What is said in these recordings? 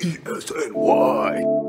ESNY.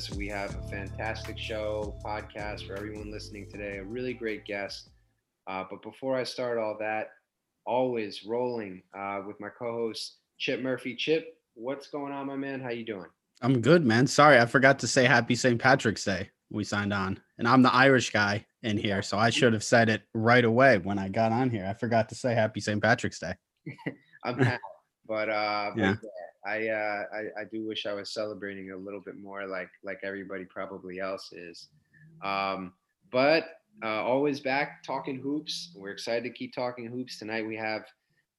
Because we have a fantastic show, podcast for everyone listening today, a really great guest. Uh, but before I start all that, always rolling uh, with my co-host Chip Murphy. Chip, what's going on, my man? How you doing? I'm good, man. Sorry, I forgot to say happy St. Patrick's Day. We signed on, and I'm the Irish guy in here, so I should have said it right away when I got on here. I forgot to say happy St. Patrick's Day. I'm happy, but uh, but Yeah. yeah, I, uh, I I do wish I was celebrating a little bit more, like like everybody probably else is. Um, but uh, always back talking hoops. We're excited to keep talking hoops tonight. We have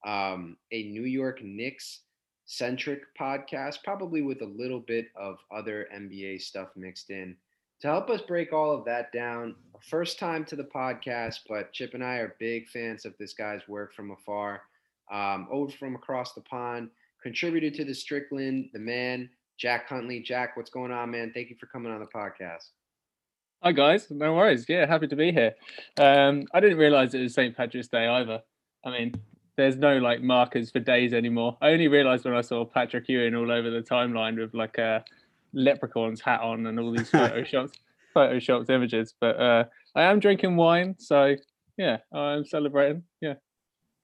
um, a New York Knicks centric podcast, probably with a little bit of other NBA stuff mixed in. To help us break all of that down, first time to the podcast, but Chip and I are big fans of this guy's work from afar. Um, over from across the pond, contributed to the Strickland, the man, Jack Huntley. Jack, what's going on, man? Thank you for coming on the podcast. Hi guys, no worries. Yeah, happy to be here. Um, I didn't realize it was St. Patrick's Day either. I mean, there's no like markers for days anymore. I only realized when I saw Patrick Ewing all over the timeline with like a leprechaun's hat on and all these photoshops, photoshopped images. But uh, I am drinking wine, so yeah, I'm celebrating. Yeah,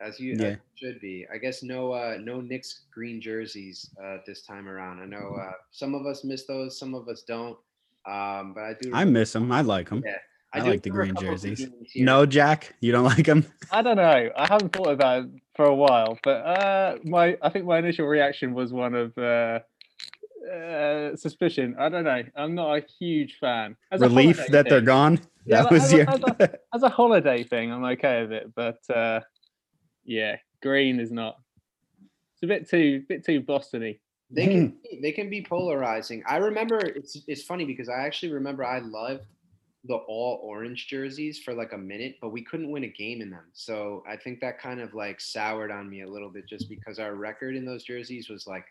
As you, as Yeah. you should be. I guess no uh, no Knicks green jerseys uh, this time around. I know uh, some of us miss those, some of us don't. Um, but I do. I miss them. I like them. Yeah, I do like the green jerseys. No, Jack, you don't like them? I don't know. I haven't thought about it for a while, but uh, my I think my initial reaction was one of uh, uh, suspicion. I don't know. I'm not a huge fan. As Relief holiday that they're gone. Yeah, that but was as a- your. as a- As a holiday thing, I'm okay with it, but uh, yeah, green is not. It's a bit too bit too Bostony. They can be, they can be polarizing. I remember it's it's funny because I actually remember I loved the all orange jerseys for like a minute, but we couldn't win a game in them. So I think that kind of like soured on me a little bit just because our record in those jerseys was like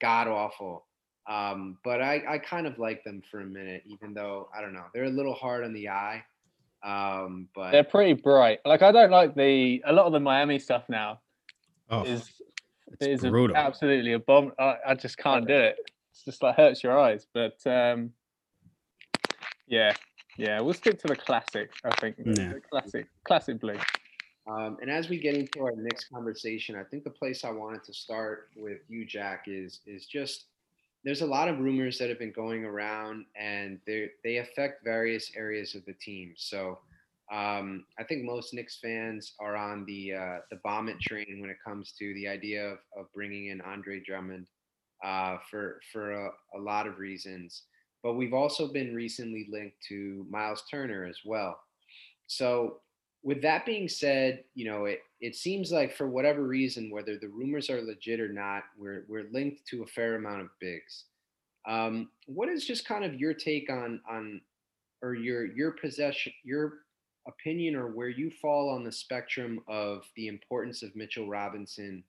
god awful. Um, but I, I kind of like them for a minute, even though I don't know, they're a little hard on the eye. Um, but They're pretty bright. Like I don't like the a lot of the Miami stuff now oh, is it's is a- brutal. absolutely a bomb. I, I just can't do it. It's just like hurts your eyes. But um, yeah, yeah, we'll stick to the classic. I think Yeah. the classic, classic blue. Um, and as we get into our next conversation, I think the place I wanted to start with you, Jack, is is just there's a lot of rumors that have been going around, and they affect various areas of the team. So um, I think most Knicks fans are on the uh, the vomit train when it comes to the idea of, of bringing in Andre Drummond uh, for for a, a lot of reasons. But we've also been recently linked to Miles Turner as well. So with that being said, you know, it, it seems like for whatever reason, whether the rumors are legit or not, we're, we're linked to a fair amount of bigs. Um, what is just kind of your take on, on, or your, your possession, your opinion or where you fall on the spectrum of the importance of Mitchell Robinson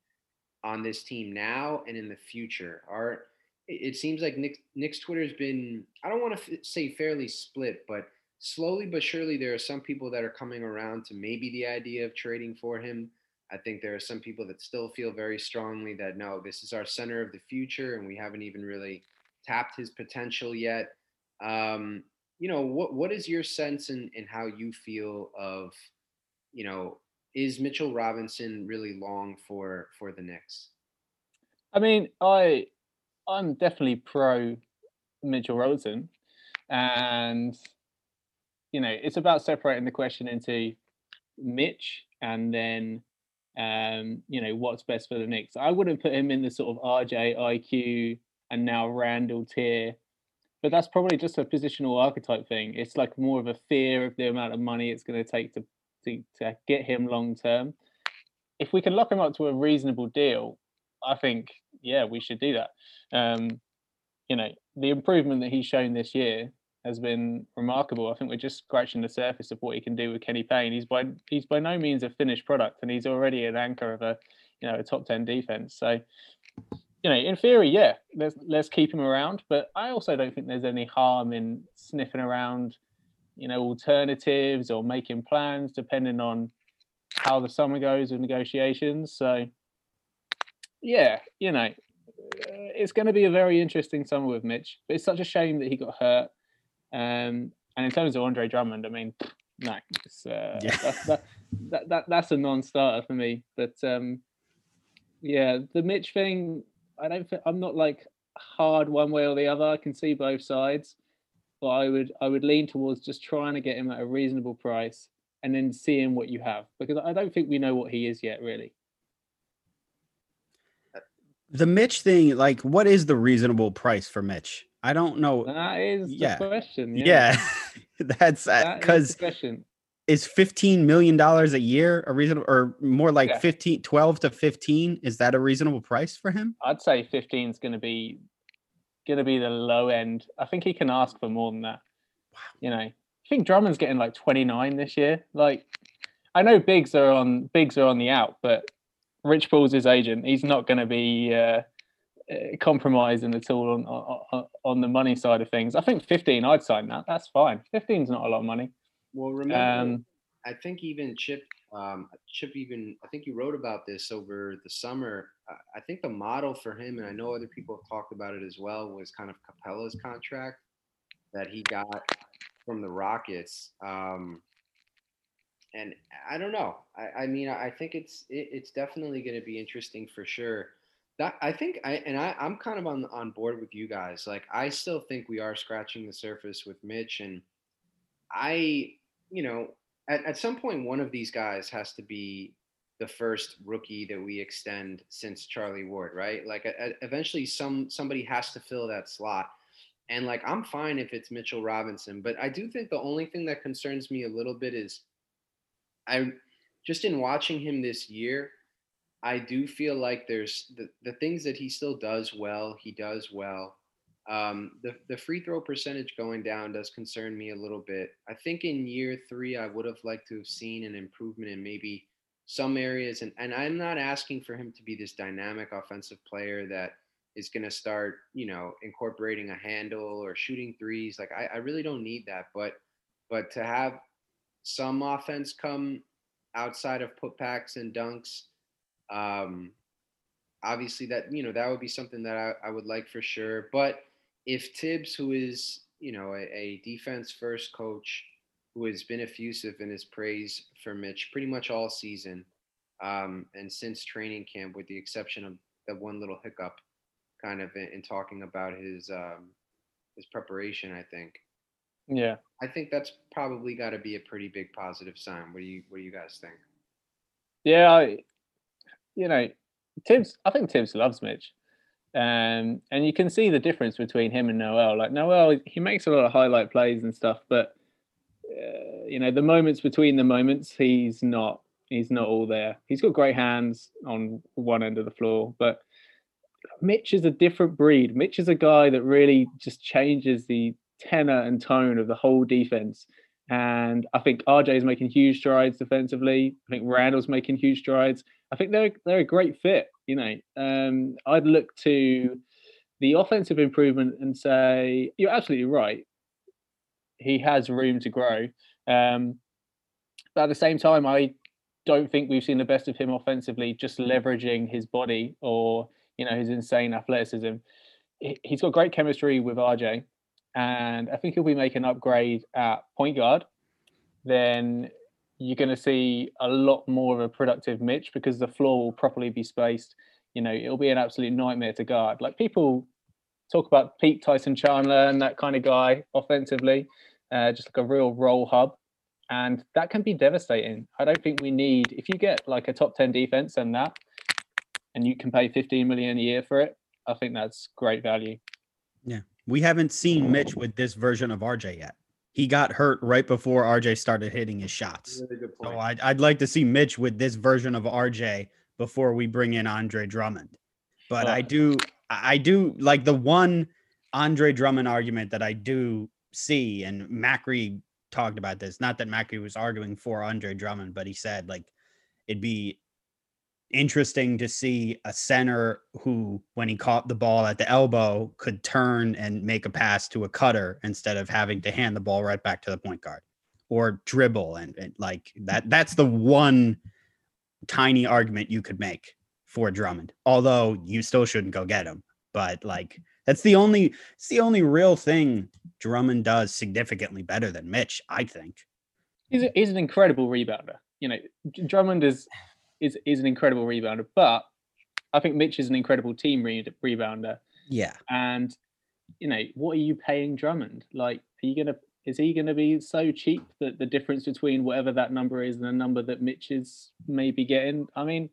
on this team now and in the future? Are, it seems like Nick, Knicks Twitter's been, I don't want to f- say fairly split, but slowly but surely, there are some people that are coming around to maybe the idea of trading for him. I think there are some people that still feel very strongly that no, this is our center of the future, and we haven't even really tapped his potential yet. Um, you know, what what is your sense in, in how you feel of, you know, is Mitchell Robinson really long for for the Knicks? I mean, I I'm definitely pro Mitchell Robinson, and you know, it's about separating the question into Mitch and then um, you know, what's best for the Knicks. I wouldn't put him in the sort of RJ, IQ, and now Randle tier, but that's probably just a positional archetype thing. It's like more of a fear of the amount of money it's going to take to to, to get him long term. If we can lock him up to a reasonable deal, I think yeah, we should do that. Um, you know, the improvement that he's shown this year has been remarkable. I think we're just scratching the surface of what he can do with Kenny Payne. He's by he's by no means a finished product, and he's already an anchor of a you know a top ten defense. So you know, in theory, yeah, let's let's keep him around. But I also don't think there's any harm in sniffing around, you know, alternatives or making plans depending on how the summer goes with negotiations. So yeah, you know, it's going to be a very interesting summer with Mitch. But it's such a shame that he got hurt. Um, and in terms of Andre Drummond, I mean, no, uh, yeah. that's, that, that, that, that's a non-starter for me. But um, yeah, the Mitch thing, I don't. Think, I'm not like hard one way or the other. I can see both sides, but I would I would lean towards just trying to get him at a reasonable price and then seeing what you have because I don't think we know what he is yet, really. The Mitch thing, like, what is the reasonable price for Mitch? I don't know. That is yeah. the question. Yeah, yeah. that's because uh, is 15 million dollars a year a reasonable or more like yeah. 15 12 to 15 is that a reasonable price for him i'd say 15 is going to be going to be the low end i think he can ask for more than that wow. you know i think drummond's getting like 29 this year like i know bigs are on bigs are on the out but rich paul's his agent he's not going to be uh, compromising at all on, on on the money side of things. I think 15, I'd sign that. That's fine. 15 is not a lot of money. Well, remember, um, I think even Chip, um, Chip, even I think you wrote about this over the summer. I think the model for him, and I know other people have talked about it as well, was kind of Capela's contract that he got from the Rockets. Um, and I don't know. I, I mean, I think it's it, it's definitely going to be interesting for sure that I think I and I I'm kind of on on board with you guys. Like I still think we are scratching the surface with Mitch and I you know at, at some point one of these guys has to be the first rookie that we extend since Charlie Ward, right? Like eventually some somebody has to fill that slot. And like I'm fine if it's Mitchell Robinson, but I do think the only thing that concerns me a little bit is I just in watching him this year, I do feel like there's the, the things that he still does well, he does well. Um, the, the free throw percentage going down does concern me a little bit. I think in year three, I would have liked to have seen an improvement in maybe some areas. And, and I'm not asking for him to be this dynamic offensive player that is going to start, you know, incorporating a handle or shooting threes. Like I, I really don't need that. But, but to have some offense come outside of putbacks and dunks, um, obviously, that you know that would be something that I, I would like for sure. But if Thibs, who is you know a, a defense first coach, who has been effusive in his praise for Mitch pretty much all season, um, and since training camp, with the exception of that one little hiccup, kind of in, in talking about his um, his preparation, I think. Yeah, I think that's probably got to be a pretty big positive sign. What do you What do you guys think? Yeah, I, you know, Thibs, I think Thibs loves Mitch. Um, and you can see the difference between him and Noel. Like Noel, he makes a lot of highlight plays and stuff, but uh, you know, the moments between the moments, he's not. He's not all there. He's got great hands on one end of the floor, but Mitch is a different breed. Mitch is a guy that really just changes the tenor and tone of the whole defense. And I think RJ is making huge strides defensively. I think Randle's making huge strides. I think they're they're a great fit. You know, um, I'd look to the offensive improvement and say you're absolutely right. he has room to grow. Um, but at the same time, I don't think we've seen the best of him offensively, just leveraging his body or you know his insane athleticism. He's got great chemistry with RJ, and I think he'll be making an upgrade at point guard. Then you're going to see a lot more of a productive Mitch because the floor will properly be spaced. You know, it'll be an absolute nightmare to guard. Like people talk about Pete Tyson Chandler and that kind of guy offensively, uh, just like a real roll hub. And that can be devastating. I don't think we need, if you get like a top 10 defense and that, and you can pay 15 million a year for it, I think that's great value. We haven't seen Mitch with this version of RJ yet he got hurt right before RJ started hitting his shots. Really so I'd, I'd like to see Mitch with this version of RJ before we bring in Andre Drummond. But I do, I do like the one Andre Drummond argument that I do see, and Macri talked about this. Not that Macri was arguing for Andre Drummond, but he said like it'd be interesting to see a center who, when he caught the ball at the elbow, could turn and make a pass to a cutter instead of having to hand the ball right back to the point guard or dribble. And, and like that, that's the one tiny argument you could make for Drummond, although you still shouldn't go get him. But like, that's the only, it's the only real thing Drummond does significantly better than Mitch, I think. He's, a, he's an incredible rebounder. You know, Drummond is is is an incredible rebounder, but I think Mitch is an incredible team re- rebounder. Yeah. And you know, what are you paying Drummond? Like, are you gonna is he gonna be so cheap that the difference between whatever that number is and the number that Mitch is maybe getting? I mean,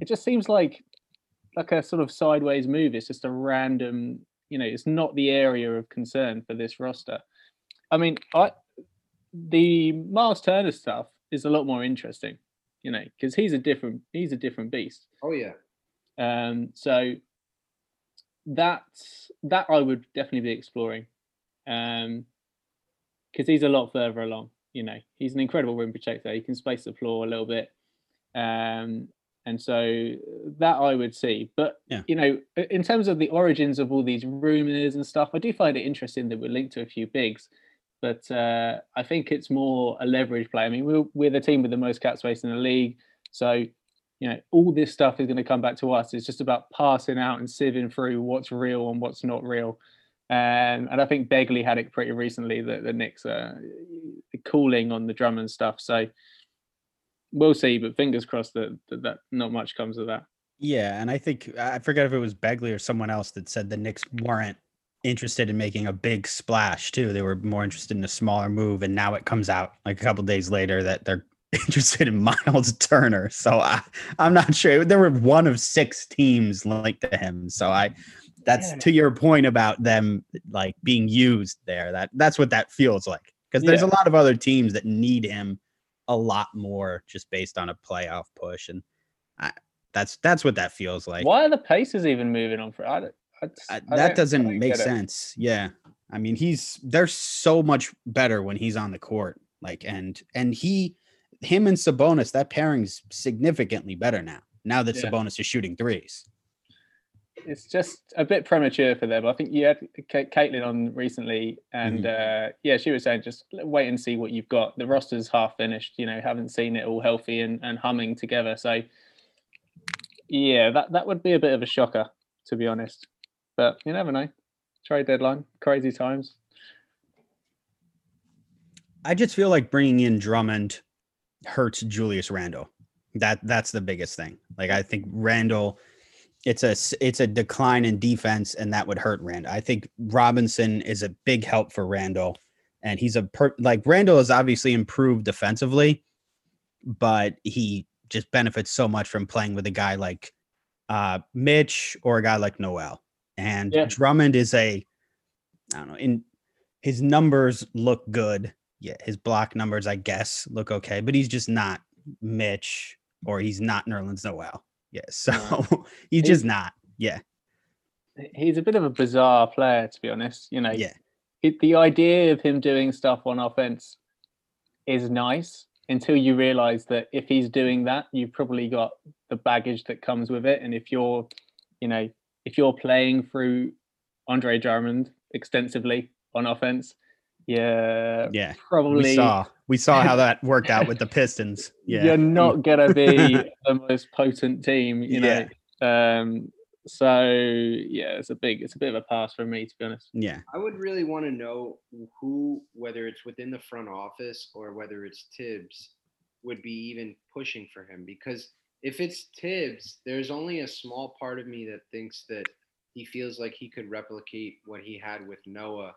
it just seems like like a sort of sideways move. It's just a random, you know, it's not the area of concern for this roster. I mean, I the Miles Turner stuff is a lot more interesting you know, because he's a different he's a different beast. Oh yeah. Um, so that that I would definitely be exploring, um, because he's a lot further along. You know, he's an incredible rim protector. He can space the floor a little bit, um, and so that I would see. But yeah. you know, in terms of the origins of all these rumors and stuff, I do find it interesting that we're linked to a few bigs but uh, I think it's more a leverage play. I mean, we're, we're the team with the most cap space in the league, so you know all this stuff is going to come back to us. It's just about passing out and sieving through what's real and what's not real. Um, and I think Begley had it pretty recently that the Knicks are cooling on the Drummond stuff. So we'll see, but fingers crossed that, that, that not much comes of that. Yeah, and I think I forget if it was Begley or someone else that said the Knicks weren't interested in making a big splash too. They were more interested in a smaller move, and now it comes out like a couple days later that they're interested in Miles Turner. So I, I'm not sure. There were one of six teams linked to him. So I, that's yeah. to your point about them like being used there. That that's what that feels like because there's yeah. a lot of other teams that need him a lot more just based on a playoff push, and I, that's that's what that feels like. Why are the Pacers even moving on for? I, I, that doesn't make sense. It. Yeah. I mean, he's they're so much better when he's on the court. Like and and he him and Sabonis, that pairing's significantly better now. Now that yeah. Sabonis is shooting threes. It's just a bit premature for them. I think you had Caitlin on recently, and mm-hmm. uh, yeah, she was saying just wait and see what you've got. The roster's half finished. You know, haven't seen it all healthy and, and humming together. So yeah, that that would be a bit of a shocker, to be honest. But you never know. Trade deadline, crazy times. I just feel like bringing in Drummond hurts Julius Randle. That that's the biggest thing. Like I think Randle, it's a it's a decline in defense, and that would hurt Randle. I think Robinson is a big help for Randle, and he's a per, like Randle has obviously improved defensively, but he just benefits so much from playing with a guy like uh, Mitch or a guy like Noel. And yeah. Drummond is a, I don't know, in his numbers look good. Yeah, his block numbers, I guess, look okay, but he's just not Mitch or he's not Nerlens Noel. Yeah, so no. he's, he's just not. Yeah, he's a bit of a bizarre player, to be honest. You know, yeah, it, the idea of him doing stuff on offense is nice until you realize that if he's doing that, you've probably got the baggage that comes with it. And if you're, you know, if you're playing through Andre Drummond extensively on offense, Yeah. Yeah. Probably. We saw we saw how that worked out with the Pistons. Yeah. You're not gonna be the most potent team, you know. Yeah. Um, so yeah, it's a big, it's a bit of a pass for me to be honest. Yeah. I would really want to know who, whether it's within the front office or whether it's Thibs, would be even pushing for him because if it's Thibs, there's only a small part of me that thinks that he feels like he could replicate what he had with Noah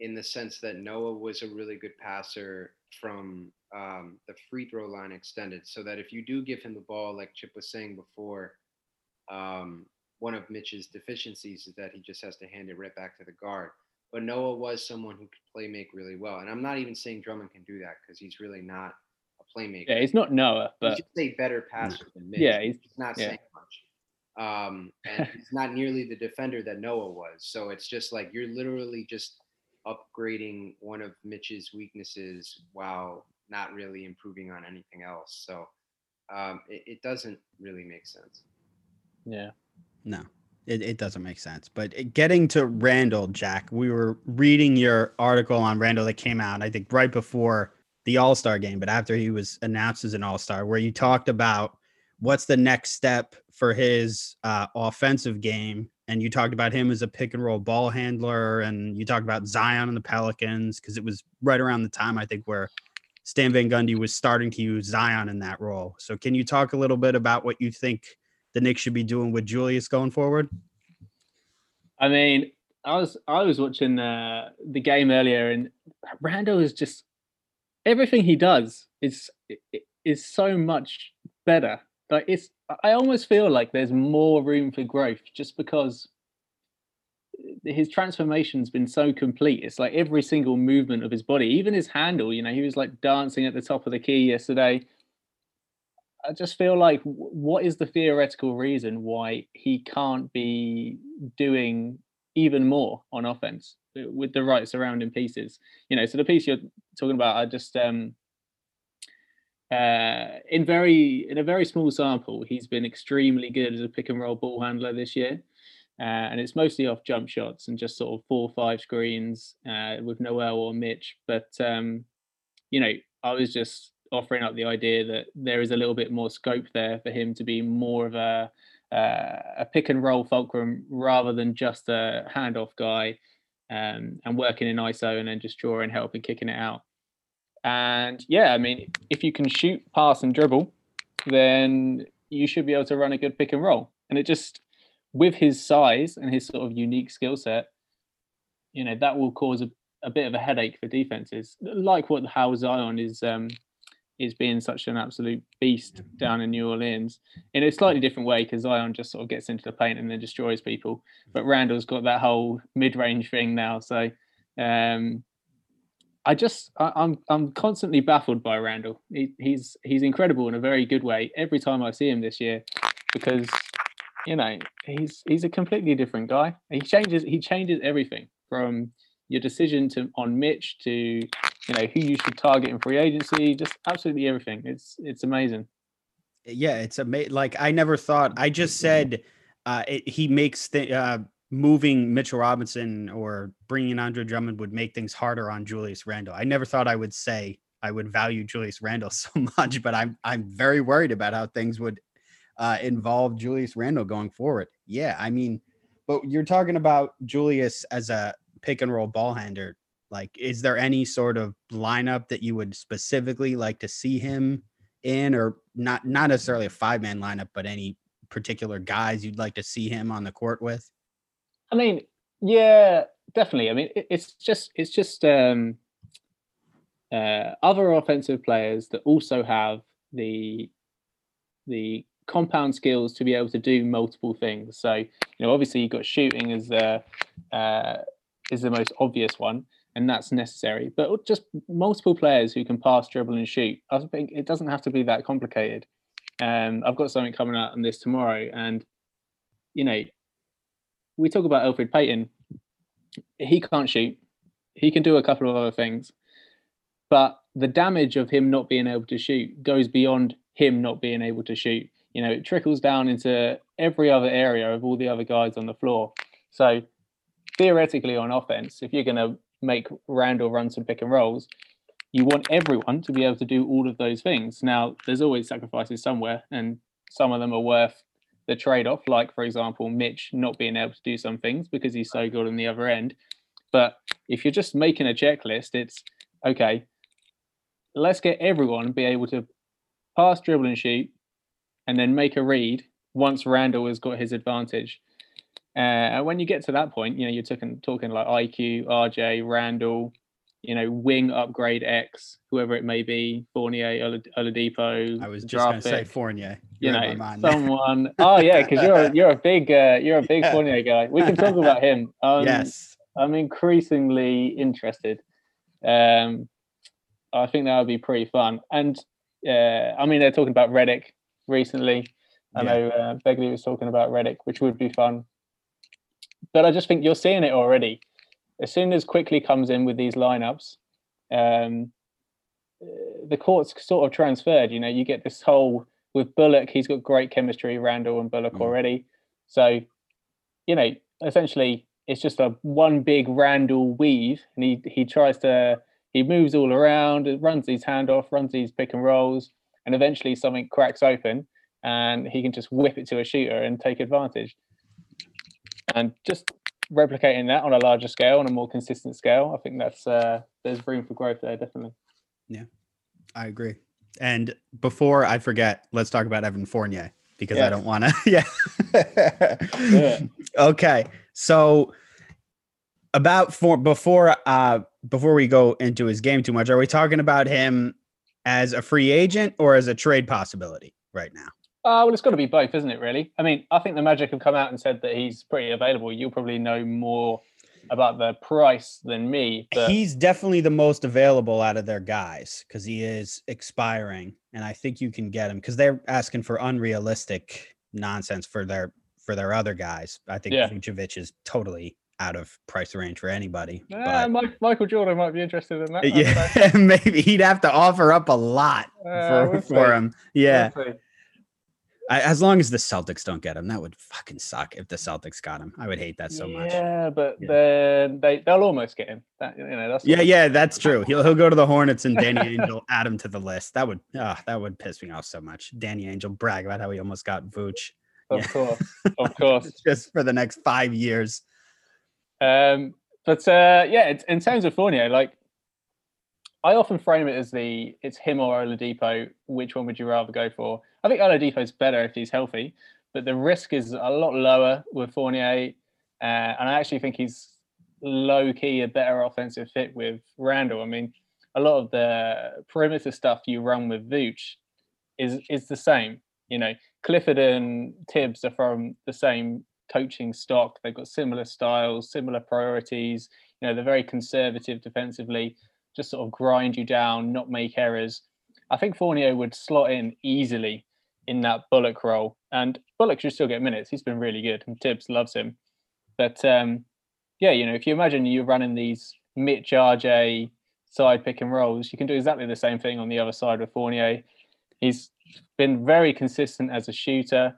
in the sense that Noah was a really good passer from um, the free throw line extended. So that if you do give him the ball, like Chip was saying before, um, one of Mitch's deficiencies is that he just has to hand it right back to the guard. But Noah was someone who could play make really well. And I'm not even saying Drummond can do that because he's really not playmaker. Yeah, he's not Noah, but he's a better passer than Mitch. Yeah, he's, he's not yeah. saying much. Um, and he's not nearly the defender that Noah was. So it's just like you're literally just upgrading one of Mitch's weaknesses while not really improving on anything else. So um, it, it doesn't really make sense. Yeah. No, it, it doesn't make sense. But getting to Randle, Jack, we were reading your article on Randle that came out, I think, right before the All Star game, but after he was announced as an All Star, where you talked about what's the next step for his uh, offensive game. And you talked about him as a pick and roll ball handler, and you talked about Zion and the Pelicans because it was right around the time I think where Stan Van Gundy was starting to use Zion in that role. So, can you talk a little bit about what you think the Knicks should be doing with Julius going forward? I mean, I was I was watching uh, the game earlier, and Randle is just everything he does is is so much better. Like it's, I almost feel like there's more room for growth just because his transformation's been so complete. It's like every single movement of his body, even his handle. You know, he was like dancing at the top of the key yesterday. I just feel like what is the theoretical reason why he can't be doing even more on offense with the right surrounding pieces? You know, so the piece you're talking about, I just um uh in very in a very small sample, he's been extremely good as a pick and roll ball handler this year. Uh, and it's mostly off jump shots and just sort of four or five screens uh, with Noel or Mitch. But um, you know, I was just offering up the idea that there is a little bit more scope there for him to be more of a uh, a pick and roll fulcrum rather than just a handoff guy um, and working in ISO and then just drawing help and kicking it out. And yeah, I mean, if you can shoot, pass, and dribble, then you should be able to run a good pick and roll. And it just, with his size and his sort of unique skill set, you know, that will cause a, a bit of a headache for defenses, like what how Zion is um, is being such an absolute beast down in New Orleans in a slightly different way because Zion just sort of gets into the paint and then destroys people. But Randle's got that whole mid-range thing now. So um, I just I, am I'm, I'm constantly baffled by Randle. He, he's he's incredible in a very good way every time I see him this year because you know he's he's a completely different guy. He changes he changes everything from your decision to on Mitch to you know who you should target in free agency, just absolutely everything. It's it's amazing. Yeah, it's amazing. Like I never thought. I just said uh, it, he makes the uh, moving Mitchell Robinson or bringing Andre Drummond would make things harder on Julius Randle. I never thought I would say I would value Julius Randle so much, but I'm I'm very worried about how things would uh, involve Julius Randle going forward. Yeah, I mean, but you're talking about Julius as a pick and roll ball handler like, is there any sort of lineup that you would specifically like to see him in, or not not necessarily a five man lineup, but any particular guys you'd like to see him on the court with? I mean, yeah, definitely. I mean, it's just it's just um, uh, other offensive players that also have the the compound skills to be able to do multiple things. So, you know, obviously you've got shooting as the uh, is the most obvious one, and that's necessary. But just multiple players who can pass, dribble, and shoot. I think it doesn't have to be that complicated. Um, I've got something coming out on this tomorrow, and you know, we talk about Elfrid Payton. He can't shoot. He can do a couple of other things, but the damage of him not being able to shoot goes beyond him not being able to shoot. You know, it trickles down into every other area of all the other guys on the floor. So theoretically on offense, if you're going to make Randle run some pick and rolls, you want everyone to be able to do all of those things. Now, there's always sacrifices somewhere, and some of them are worth the trade off, like, for example, Mitch not being able to do some things because he's so good on the other end. But if you're just making a checklist, it's okay, let's get everyone be able to pass, dribble, and shoot, and then make a read once Randle has got his advantage. Uh, and when you get to that point, you know, you're talking talking like IQ, RJ, Randle, you know, wing upgrade X, whoever it may be, Fournier, Oladipo. I was just going to say Fournier. You know, someone. oh yeah, because you're a, you're a big uh, you're a big yeah. Fournier guy. We can talk about him. Um, yes, I'm increasingly interested. Um, I think that would be pretty fun. And uh, I mean, they're talking about Redick recently. I yeah. know uh, Begley was talking about Redick, which would be fun. But I just think you're seeing it already. As soon as Quickley comes in with these lineups, um, uh, the court's sort of transferred. You know, you get this whole with Bullock. He's got great chemistry, Randle and Bullock mm. already. So, you know, essentially, it's just a one big Randle weave, and he he tries to he moves all around, runs these handoff, runs these pick and rolls, and eventually something cracks open, and he can just whip it to a shooter and take advantage. And just replicating that on a larger scale, on a more consistent scale, I think that's uh, there's room for growth there, definitely. Yeah, I agree. And before I forget, let's talk about Evan Fournier because. I don't want to. yeah. yeah. Okay. So about for before uh before we go into his game too much, are we talking about him as a free agent or as a trade possibility right now? Uh, well, it's got to be both, isn't it? Really. I mean, I think the Magic have come out and said that he's pretty available. You'll probably know more about the price than me. But... He's definitely the most available out of their guys because he is expiring, and I think you can get him because they're asking for unrealistic nonsense for their for their other guys. I think yeah. Vucevic is totally out of price range for anybody. Yeah, Mike, Michael Jordan might be interested in that. Yeah, maybe he'd have to offer up a lot uh, for, we'll for him. Yeah. We'll I, as long as the Celtics don't get him, that would fucking suck. If the Celtics got him, I would hate that so much. Yeah, but yeah. then they they'll almost get him. That, you know, that's yeah, yeah, that's true. He'll he'll go to the Hornets and Danny Angel add him to the list. That would oh, that would piss me off so much. Danny Ainge brag about how he almost got Vooch. Of yeah. course, of course. Just for the next five years. Um, but uh, yeah, in terms of Fournier, like I often frame it as the it's him or Oladipo. Which one would you rather go for? I think Oladipo's better if he's healthy, but the risk is a lot lower with Fournier, uh, and I actually think he's low key a better offensive fit with Randle. I mean, a lot of the perimeter stuff you run with Vooch is is the same. You know, Clifford and Thibs are from the same coaching stock. They've got similar styles, similar priorities. You know, they're very conservative defensively, just sort of grind you down, not make errors. I think Fournier would slot in easily in that Bullock role. And Bullock should still get minutes. He's been really good, and Thibs loves him. But um, yeah, you know, if you imagine you're running these Mitch RJ side pick and rolls, you can do exactly the same thing on the other side with Fournier. He's been very consistent as a shooter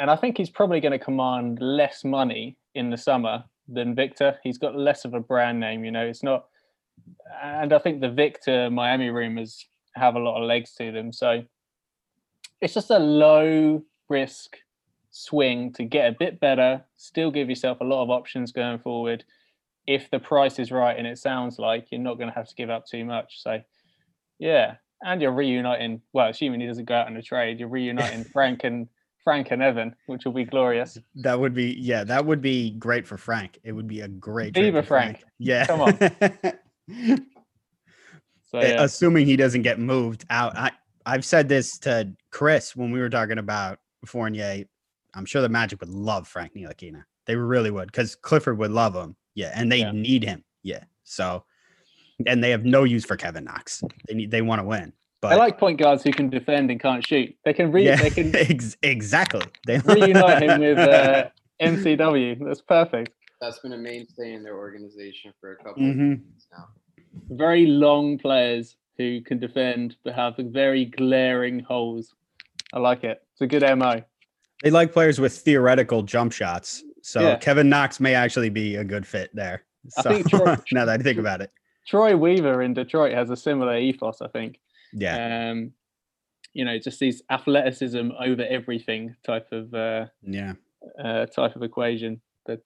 and I think he's probably going to command less money in the summer than Victor. He's got less of a brand name, you know. It's not, and I think the Victor Miami rumors have a lot of legs to them. So it's just a low risk swing to get a bit better, still give yourself a lot of options going forward. If the price is right, and it sounds like you're not going to have to give up too much. So, yeah, and you're reuniting. Well, assuming he doesn't go out in a trade, you're reuniting Frank and Frank and Evan, which will be glorious. That would be yeah, that would be great for Frank. It would be a great Diva Frank. Frank. Yeah. Come on. so, yeah. Assuming he doesn't get moved out. I I've said this to Chris when we were talking about Fournier. I'm sure the Magic would love Frank Ntilikina. They really would because Clifford would love him. Yeah, and they yeah. need him. Yeah. So, and they have no use for Kevin Knox. They need. They want to win. But I like point guards who can defend and can't shoot. They can re- yeah, they can ex- exactly. They reunite him with uh, MCW. That's perfect. That's been a mainstay in their organization for a couple mm-hmm. of years now. Very long players who can defend but have very glaring holes. I like it. It's a good MO. They like players with theoretical jump shots. So yeah. Kevin Knox may actually be a good fit there. So, I think Troy, now that I think about it, Troy Weaver in Detroit has a similar ethos. I think. Yeah. Um, you know, just these athleticism over everything type of uh, yeah uh, type of equation. But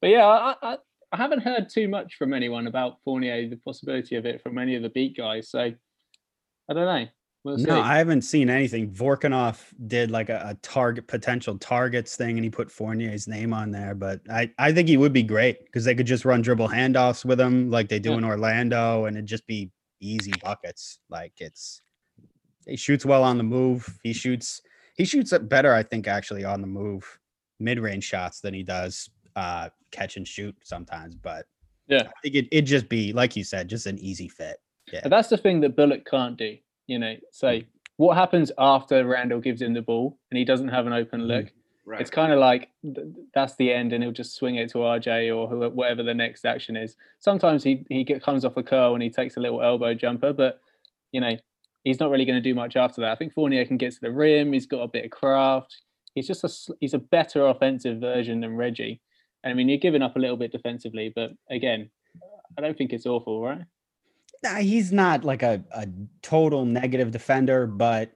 but yeah, I, I I haven't heard too much from anyone about Fournier, the possibility of it from any of the beat guys. So I don't know. No, I haven't seen anything. Vorkunov did like a, a, target potential targets thing and he put Fournier's name on there, but I, I think he would be great because they could just run dribble handoffs with him like they do yeah. in Orlando and it'd just be easy buckets. Like it's he shoots well on the move. He shoots he shoots it better, I think, actually on the move, mid-range shots than he does uh catch and shoot sometimes. But yeah, I think it, it'd just be like you said, just an easy fit. Yeah. that's the thing that Bullock can't do you know, say mm. what happens after Randle gives him the ball and he doesn't have an open mm. look. Right. It's kind of like th- that's the end, and he'll just swing it to RJ or whoever, whatever the next action is. Sometimes he he get, comes off a curl and he takes a little elbow jumper, but you know he's not really going to do much after that. I think Fournier can get to the rim. He's got a bit of craft. He's just a he's a better offensive version than Reggie. And I mean, you're giving up a little bit defensively, but again, I don't think it's awful, right? Nah, he's not like a, a total negative defender, but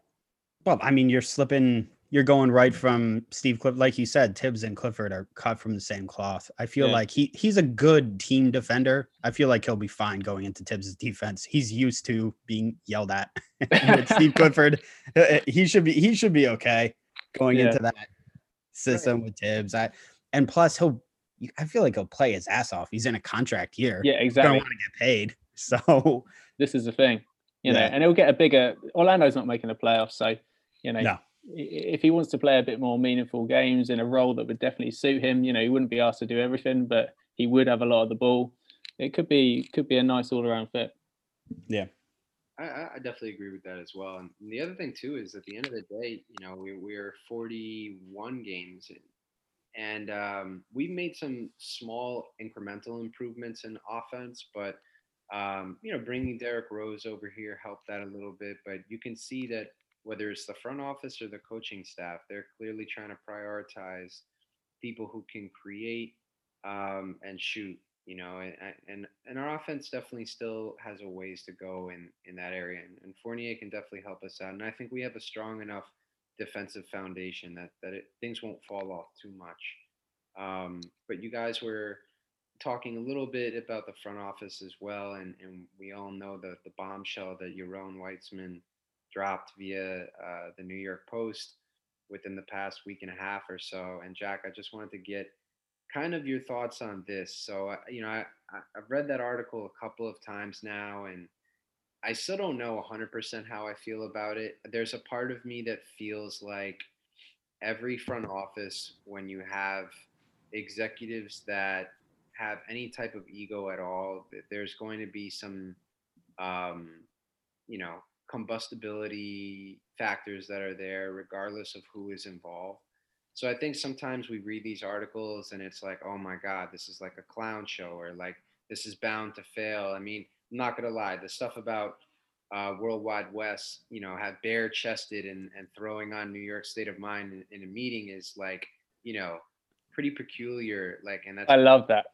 well, I mean, you're slipping. You're going right from Steve Cliff, like you said. Thibs and Clifford are cut from the same cloth. I feel yeah. like he he's a good team defender. I feel like he'll be fine going into Thibs' defense. He's used to being yelled at. Steve Clifford, uh, uh, he should be he should be okay going yeah. into that system right. with Thibs. I and plus he'll I feel like he'll play his ass off. He's in a contract year. Yeah, exactly. Don't want to get paid. So this is the thing, you know, and he'll get a bigger. Orlando's not making the playoffs, so you know, no. if he wants to play a bit more meaningful games in a role that would definitely suit him, you know, he wouldn't be asked to do everything, but he would have a lot of the ball. It could be could be a nice all around fit. Yeah. I, I, definitely agree with that as well. And the other thing too is at the end of the day, you know, we, we're 41 games in, and um, we've made some small incremental improvements in offense, but um, you know, bringing Derrick Rose over here helped that a little bit, but you can see that whether it's the front office or the coaching staff, they're clearly trying to prioritize people who can create um, and shoot. You know, and, and and our offense definitely still has a ways to go in in that area, and, and Fournier can definitely help us out. And I think we have a strong enough defensive foundation that that it, things won't fall off too much. Um, but you guys were talking a little bit about the front office as well, and, and we all know the, the bombshell that Yaron Weitzman dropped via uh, the New York Post within the past week and a half or so. And Jack, I just wanted to get kind of your thoughts on this. So, uh, you know, I, I've read that article a couple of times now, and I still don't know 100% how I feel about it. There's a part of me that feels like every front office, when you have executives that have any type of ego at all, there's going to be some, um, you know, combustibility factors that are there, regardless of who is involved. So I think sometimes we read these articles and it's like, oh my God, this is like a clown show or like this is bound to fail. I mean, I'm not gonna lie, the stuff about uh, World Wide Wes, you know, have bare chested and, and throwing on New York State of Mind in, in, a meeting is like, you know, pretty peculiar. Like, and that's I love that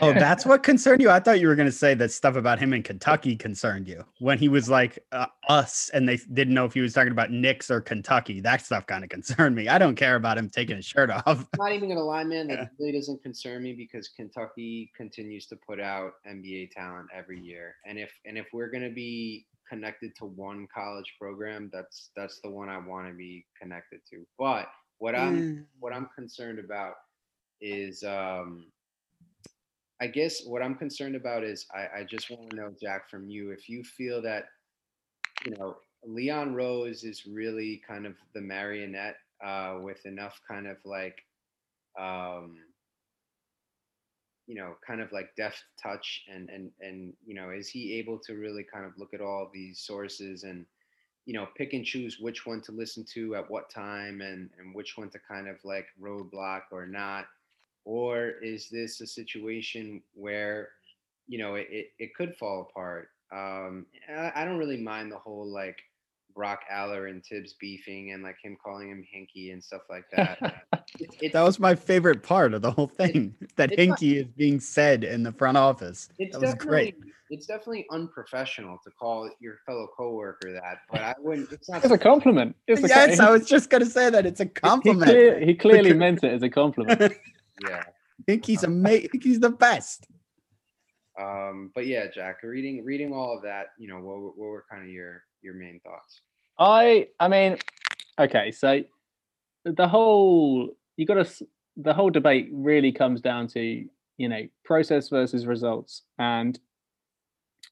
oh, that's what concerned you. I thought you were going to say that stuff about him in Kentucky concerned you when he was like uh, us, and they didn't know if he was talking about Knicks or Kentucky. That stuff kind of concerned me. I don't care about him taking his shirt off. I'm not even going to lie, man. That yeah. really doesn't concern me because Kentucky continues to put out NBA talent every year, and if and if we're going to be connected to one college program, that's that's the one I want to be connected to. But what I'm mm. what I'm concerned about is um I guess what I'm concerned about is I, I just want to know, Jack, from you, if you feel that, you know, Leon Rose is really kind of the marionette uh, with enough kind of like, um, you know, kind of like deft touch and and and you know, is he able to really kind of look at all these sources and you know pick and choose which one to listen to at what time and and which one to kind of like roadblock or not? Or is this a situation where you know it, it, it could fall apart um I, I, don't really mind the whole like Brock Aller and Thibs beefing and like him calling him Hinkie and stuff like that. it's, it's, that was my favorite part of the whole thing. That Hinkie not, is being said in the front office. that was great. It's definitely unprofessional to call your fellow coworker that, but I wouldn't. It's not. It's a compliment. It's a yes, I was just gonna say that it's a compliment. He, clear, he clearly meant it as a compliment. Yeah, I think he's amazing. He's the best. Um, but yeah, Jack, reading reading all of that, you know, what, what were kind of your your main thoughts? I I mean, okay, so the whole you got to the whole debate really comes down to you know process versus results, and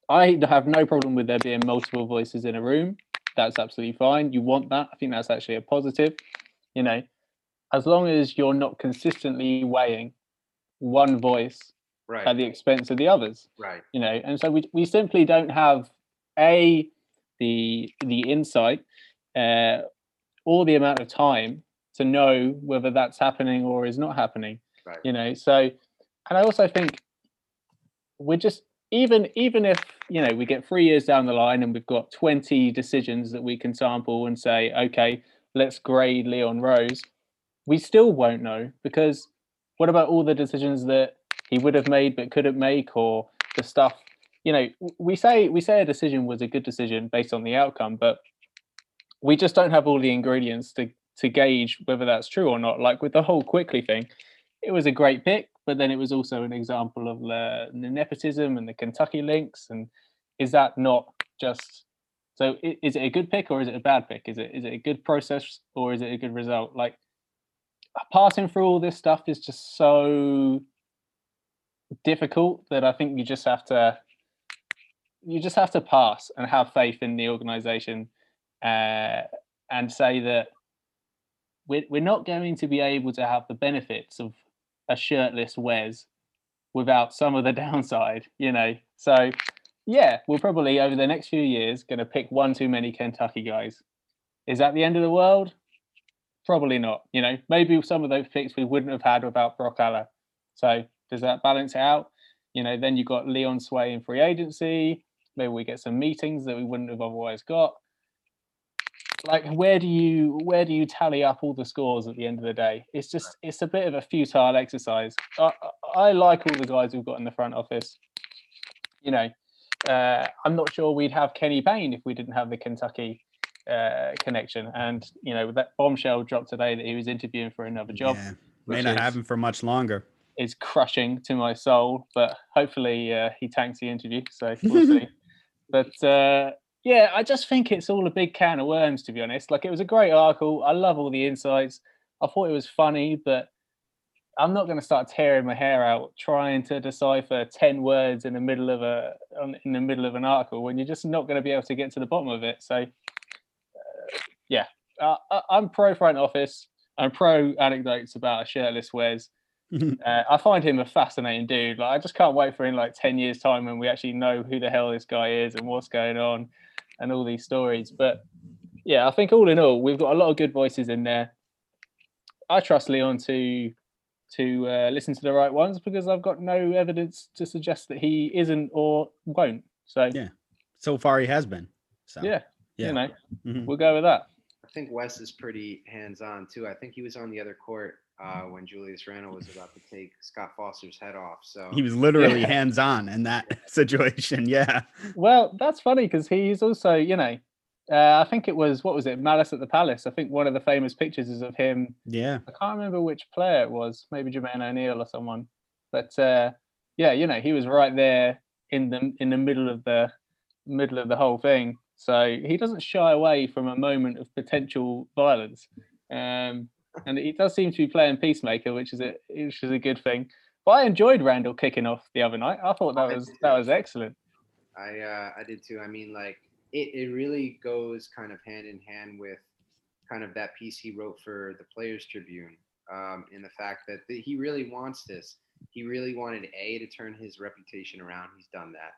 I have no problem with there being multiple voices in a room. That's absolutely fine. You want that. I think that's actually a positive. You know, as long as you're not consistently weighing one voice right. at the expense of the others. Right. You know, and so we we simply don't have a the the insight uh, or the amount of time to know whether that's happening or is not happening. Right. You know, so and I also think we're just even even if you know we get three years down the line and we've got 20 decisions that we can sample and say okay let's grade leon rose we still won't know because what about all the decisions that he would have made but couldn't make or the stuff you know we say we say a decision was a good decision based on the outcome but we just don't have all the ingredients to to gauge whether that's true or not. Like with the whole Quickley thing it was a great pick but then it was also an example of the, the nepotism and the kentucky links and is that not just so is it a good pick or is it a bad pick? Is it is it a good process or is it a good result? Like passing through all this stuff is just so difficult that I think you just have to you just have to pass and have faith in the organization uh, and say that we're, we're not going to be able to have the benefits of a shirtless Wes without some of the downside, you know. So yeah, we're probably over the next few years going to pick one too many Kentucky guys. Is that the end of the world? Probably not. You know, maybe some of those picks we wouldn't have had without Brock Aller. So does that balance it out? You know, then you've got Leon Sway in free agency. Maybe we get some meetings that we wouldn't have otherwise got. Like, where do you where do you tally up all the scores at the end of the day? It's just it's a bit of a futile exercise. I, I like all the guys we've got in the front office. You know, uh, I'm not sure we'd have Kenny Payne if we didn't have the Kentucky uh, connection. And you know, that bombshell dropped today that he was interviewing for another job. Yeah, may not is, have him for much longer is crushing to my soul. But hopefully uh, he tanks the interview, so we'll see. But uh, yeah, I just think it's all a big can of worms, to be honest. Like it was a great article. I love all the insights. I thought it was funny, but I'm not going to start tearing my hair out trying to decipher ten words in the middle of a in the middle of an article when you're just not going to be able to get to the bottom of it. So, yeah, uh, I'm pro front office. I'm pro anecdotes about shirtless Wes. uh, I find him a fascinating dude. Like I just can't wait for in like ten years' time when we actually know who the hell this guy is and what's going on, and all these stories. But yeah, I think all in all, we've got a lot of good voices in there. I trust Leon to to uh, listen to the right ones because I've got no evidence to suggest that he isn't or won't. So yeah, so far he has been. So yeah, yeah. you know, mm-hmm. we'll go with that. I think Wes is pretty hands on too. I think he was on the other court uh, when Julius Randle was about to take Scott Foster's head off. So he was literally yeah. hands on in that situation. Yeah. Well, that's funny because he's also, you know, uh, I think it was what was it, Malice at the Palace. I think one of the famous pictures is of him. Yeah. I can't remember which player it was, maybe Jermaine O'Neal or someone. But uh, yeah, you know, he was right there in the in the middle of the middle of the whole thing. So he doesn't shy away from a moment of potential violence. Um, and he does seem to be playing peacemaker, which is a which is a good thing. But I enjoyed Randle kicking off the other night. I thought that was that was excellent. I uh, I did too. I mean, like it, it really goes kind of hand in hand with kind of that piece he wrote for the Players Tribune, um, in the fact that the, he really wants this. He really wanted A to turn his reputation around. He's done that.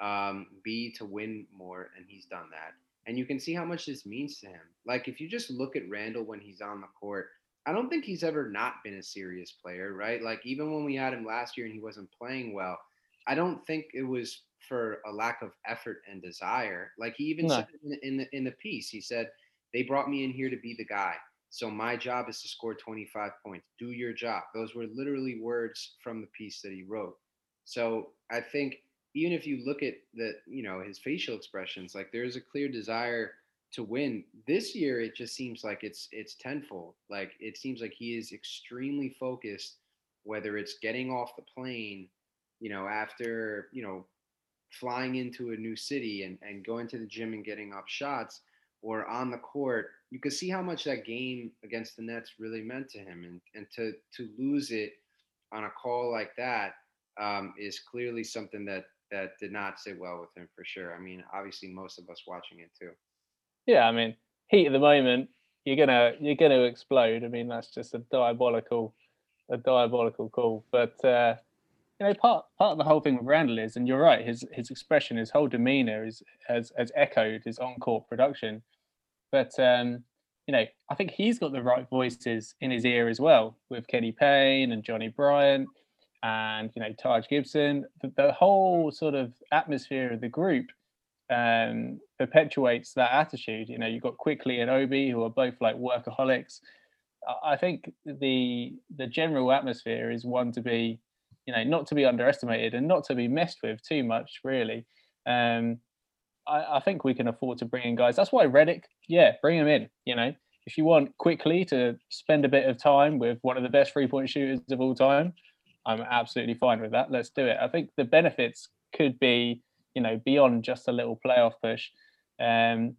Um, B to win more, and he's done that and you can see how much this means to him. Like if you just look at Randle when he's on the court, I don't think he's ever not been a serious player, right? Like even when we had him last year and he wasn't playing well, I don't think it was for a lack of effort and desire. Like he even no. said in, in the in the piece, he said they brought me in here to be the guy. So my job is to score 25 points. Do your job. Those were literally words from the piece that he wrote. So I think even if you look at the, you know, his facial expressions, like there's a clear desire to win. This year, it just seems like it's it's tenfold. Like it seems like he is extremely focused, whether it's getting off the plane, you know, after you know, flying into a new city and and going to the gym and getting up shots, or on the court you could see how much that game against the Nets really meant to him, and and to to lose it on a call like that um, is clearly something that that did not sit well with him for sure. I mean, obviously, most of us watching it too. Yeah, I mean, heat at the moment, you're gonna you're gonna explode. I mean, that's just a diabolical, a diabolical call. But uh, you know, part part of the whole thing with Randle is, and you're right, his his expression, his whole demeanor is has has echoed his on court production. But um, you know, I think he's got the right voices in his ear as well, with Kenny Payne and Johnny Bryant and you know Taj Gibson. The, the whole sort of atmosphere of the group um, perpetuates that attitude. You know, you've got Quickley and Obi, who are both like workaholics. I think the the general atmosphere is one to be, you know, not to be underestimated and not to be messed with too much, really. Um, I, I, think we can afford to bring in guys. That's why Redick, yeah, bring him in. You know, if you want Quickley to spend a bit of time with one of the best three point shooters of all time, I'm absolutely fine with that. Let's do it. I think the benefits could be, you know, beyond just a little playoff push, um,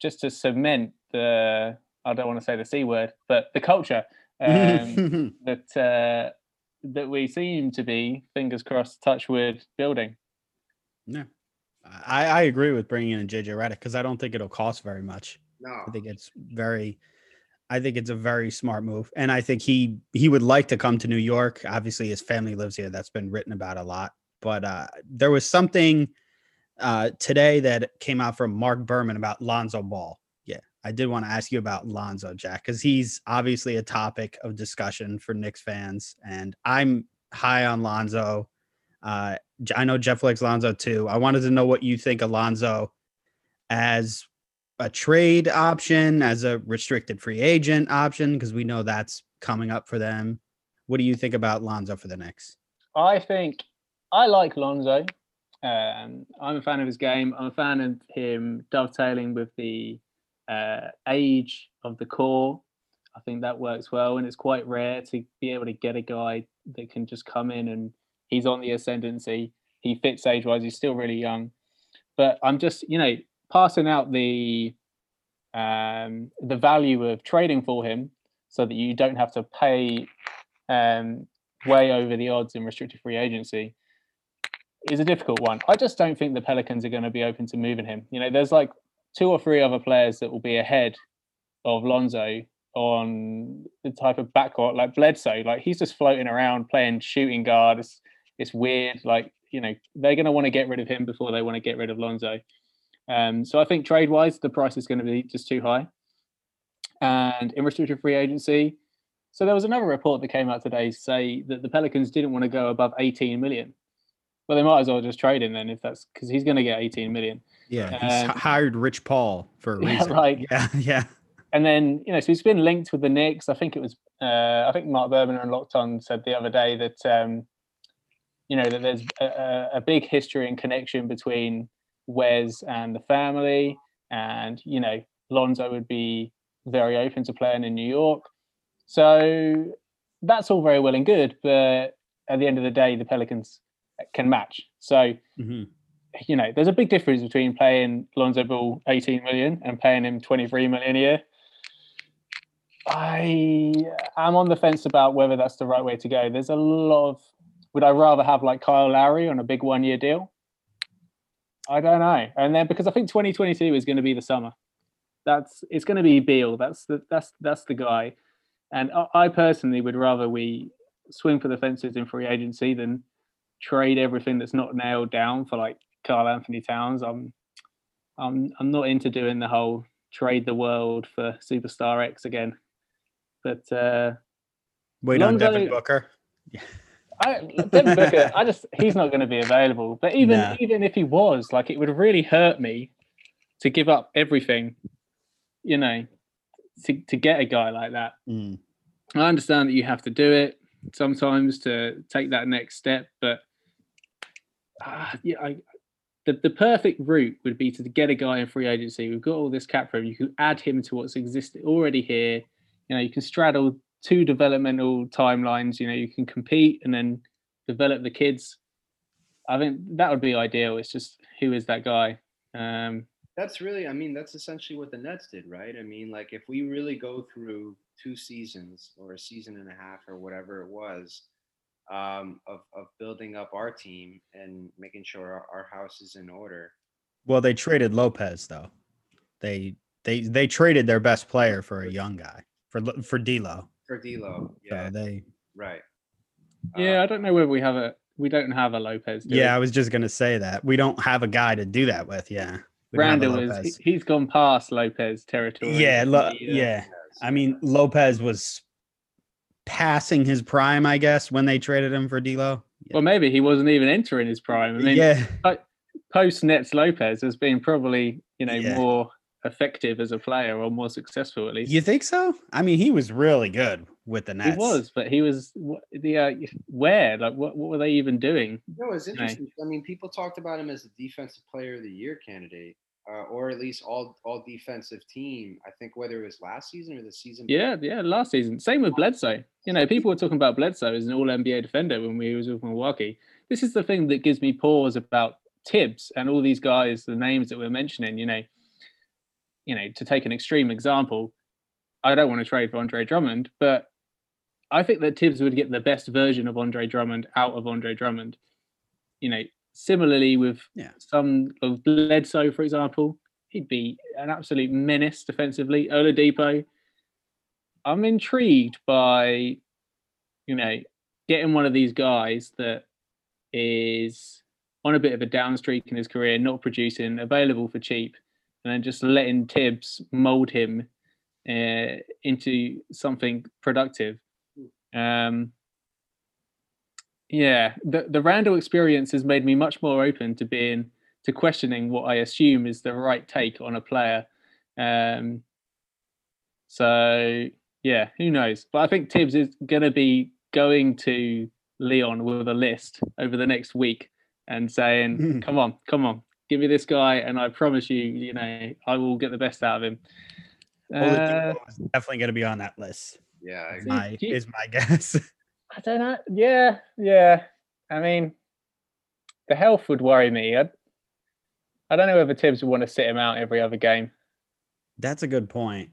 just to cement the I don't want to say the c word, but the culture um, that uh, that we seem to be, fingers crossed, touch wood, building. Yeah, I, I agree with bringing in JJ Redick because I don't think it'll cost very much. No, I think it's very. I think it's a very smart move, and I think he he would like to come to New York. Obviously, his family lives here. That's been written about a lot. But uh, there was something uh, today that came out from Marc Berman about Lonzo Ball. Yeah, I did want to ask you about Lonzo, Jack, because he's obviously a topic of discussion for Knicks fans, and I'm high on Lonzo. Uh, I know Jeff likes Lonzo too. I wanted to know what you think of Lonzo as a trade option, as a restricted free agent option, because we know that's coming up for them. What do you think about Lonzo for the Knicks? I think I like Lonzo. Um, I'm a fan of his game. I'm a fan of him dovetailing with the uh, age of the core. I think that works well, and it's quite rare to be able to get a guy that can just come in and he's on the ascendancy. He fits age wise. He's still really young, but I'm just you know passing out the um, the value of trading for him so that you don't have to pay um, way over the odds in restricted free agency is a difficult one. I just don't think the Pelicans are going to be open to moving him. You know, there's like two or three other players that will be ahead of Lonzo on the type of backcourt, like Bledsoe. Like he's just floating around playing shooting guard. It's, it's weird. Like you know, they're going to want to get rid of him before they want to get rid of Lonzo. Um, so I think trade wise, the price is going to be just too high. And in restricted free agency, so there was another report that came out today say that the Pelicans didn't want to go above 18 million. Well, they might as well just trade him then if that's because he's going to get 18 million. Yeah, he's um, hired Rich Paul for a reason. Yeah, like, yeah, yeah. And then you know, so he's been linked with the Knicks. I think it was, uh, I think Marc Berman and Lockton said the other day that um, you know that there's a, a big history and connection between Wes and the family, and you know Lonzo would be very open to playing in New York. So that's all very well and good, but at the end of the day, the Pelicans can match. So mm-hmm. you know, there's a big difference between playing Lonzo Ball 18 million and paying him 23 million a year. I am on the fence about whether that's the right way to go. There's a lot of would I rather have like Kyle Lowry on a big one year deal? I don't know. And then because I think 2022 is going to be the summer. That's it's going to be Beal. That's the that's that's the guy. And I, personally would rather we swing for the fences in free agency than trade everything that's not nailed down for like Karl-Anthony Towns. I'm I'm I'm not into doing the whole trade the world for superstar X again. But uh wait Lonzo, on Devin Booker. I, Devin Booker, I just he's not going to be available. But even even if he was, like, it would really hurt me to give up everything, you know, to to get a guy like that. Mm. I understand that you have to do it sometimes to take that next step, but uh, yeah, I, the, the perfect route would be to get a guy in free agency. We've got all this cap room. You can add him to what's existing already here. You know, you can straddle two developmental timelines. You know, you can compete and then develop the kids. I think that would be ideal. It's just who is that guy? Um, that's really, I mean, that's essentially what the Nets did, right? I mean, like if we really go through two seasons or a season and a half or whatever it was um, of, of building up our team and making sure our, our house is in order. Well, they traded Lopez though. They they they traded their best player for a young guy for for D'Lo. For D'Lo, yeah. So they right. Yeah, uh, I don't know whether we have a we don't have a Lopez. Yeah, we? I was just gonna say that we don't have a guy to do that with. Yeah, Randle is he's gone past Lopez territory. Yeah, lo- yeah. I mean, Lopez was passing his prime, I guess, when they traded him for D'Lo. Yeah. Well, maybe he wasn't even entering his prime. I mean, yeah. Post Nets Lopez has been probably you know yeah. more effective as a player or more successful at least. You think so? I mean, he was really good with the Nets. He was, but he was the uh, where like what what were they even doing? No, it's interesting. I mean, people talked about him as a defensive player of the year candidate uh, or at least all all defensive team. I think whether it was last season or the season. Yeah, yeah, last season. Same with Bledsoe. You know, people were talking about Bledsoe as an All NBA defender when we was with Milwaukee. This is the thing that gives me pause about Thibs and all these guys, the names that we're mentioning. You know, you know, to take an extreme example, I don't want to trade for Andre Drummond, but I think that Thibs would get the best version of Andre Drummond out of Andre Drummond. You know, Similarly, with yeah. some of Bledsoe, for example, he'd be an absolute menace defensively. Oladipo, I'm intrigued by, you know, getting one of these guys that is on a bit of a down streak in his career, not producing, available for cheap, and then just letting Thibs mold him uh, into something productive. Hmm. Um, yeah, the the Randle experience has made me much more open to being to questioning what I assume is the right take on a player. Um, so yeah, who knows? But I think Thibs is going to be going to Leon with a list over the next week and saying, mm. "Come on, come on, give me this guy, and I promise you, you know, I will get the best out of him." Uh, definitely going to be on that list. Yeah, is my, is my guess. I don't know. Yeah, yeah. I mean, the health would worry me. I, I don't know whether Thibs would want to sit him out every other game. That's a good point.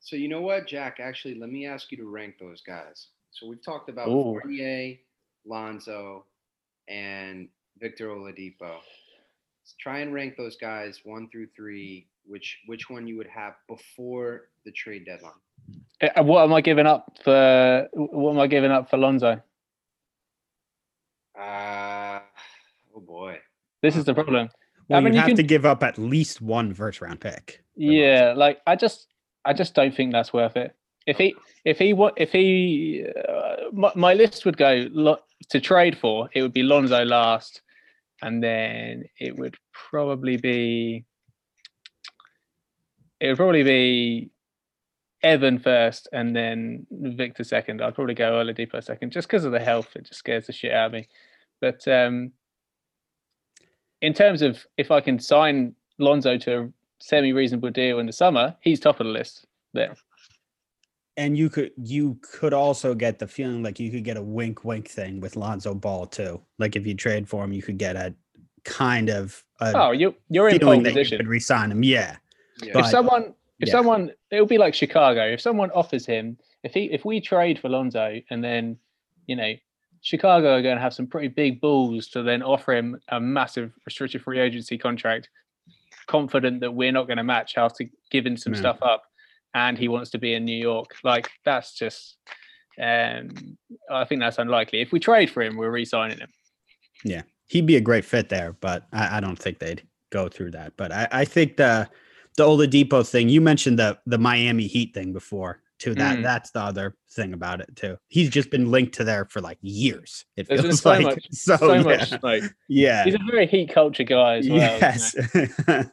So you know what, Jack? Actually, let me ask you to rank those guys. So we've talked about Ooh. Fournier, Lonzo, and Victor Oladipo. Let's try and rank those guys one through three. Which which one you would have before the trade deadline? Uh, what am I giving up for? What am I giving up for Lonzo? Uh, oh boy, this is the problem. Well, I mean, you, have can, to give up at least one first round pick. Yeah, Lonzo. like I just, I just don't think that's worth it. If he, if he, what, if he, uh, my, my list would go lo- to trade for. It would be Lonzo last, and then it would probably be. It would probably be Evan first and then Victor second. I'd probably go Oladipo second just because of the health. It just scares the shit out of me. But um, in terms of if I can sign Lonzo to a semi reasonable deal in the summer, he's top of the list there. And you could you could also get the feeling like you could get a wink wink thing with Lonzo Ball too. Like if you trade for him, you could get a kind of a oh you you're in pole position. You could resign him, yeah. yeah. But, if someone if yeah. someone, it'll be like Chicago. If someone offers him, if he, if we trade for Lonzo, and then, you know, Chicago are going to have some pretty big balls to then offer him a massive restricted free agency contract, confident that we're not going to match after giving some stuff up, and he wants to be in New York. Like that's just, um, I think that's unlikely. If we trade for him, we're re-signing him. Yeah, he'd be a great fit there, but I, I don't think they'd go through that. But I, I think the the Oladipo thing. You mentioned the the Miami Heat thing before. too. That Mm. that's the other thing about it too. He's just been linked to there for like years. It There's been feels so like much, so, so yeah. much smoke. yeah. He's a very heat culture guy as well. yes.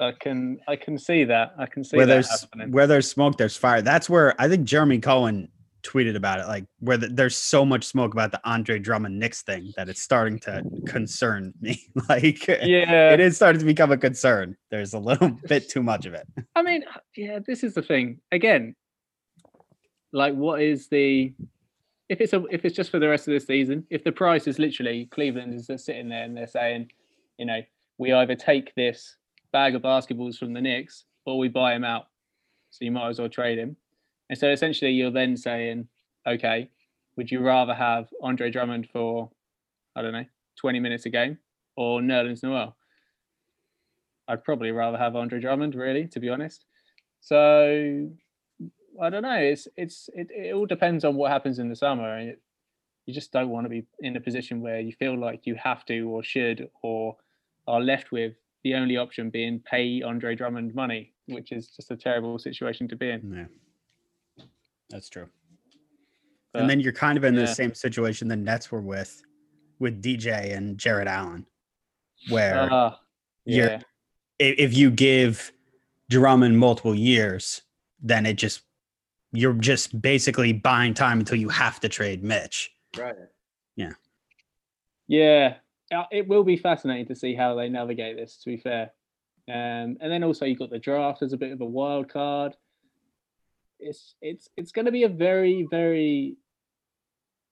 I can I can see that. I can see where that there's happening. where there's smoke, there's fire. That's where I think Jeremy Cohen tweeted about it, like where the, there's so much smoke about the Andre Drummond Knicks thing that it's starting to concern me. like Yeah, it is starting to become a concern. There's a little bit too much of it. I mean, yeah, this is the thing. Again, like what is the if it's a if it's just for the rest of the season, if the price is literally Cleveland is sitting there and they're saying, you know, we either take this bag of basketballs from the Knicks or we buy him out. So you might as well trade him. And so essentially you're then saying, okay, would you rather have Andre Drummond for I don't know, 20 minutes a game or Nerlens Noel? I'd probably rather have Andre Drummond, really, to be honest. So I don't know. It's it's it, it all depends on what happens in the summer, and it, you just don't want to be in a position where you feel like you have to or should or are left with the only option being pay Andre Drummond money, which is just a terrible situation to be in. Yeah. That's true. But, and then you're kind of in the same situation the Nets were with with DJ and Jarrett Allen, where you're yeah, if you give Drummond multiple years, then it just you're just basically buying time until you have to trade Mitch. Right. yeah. Uh, It will be fascinating to see how they navigate this. To be fair, um, and then also you've got the draft as a bit of a wild card. It's it's it's going to be a very very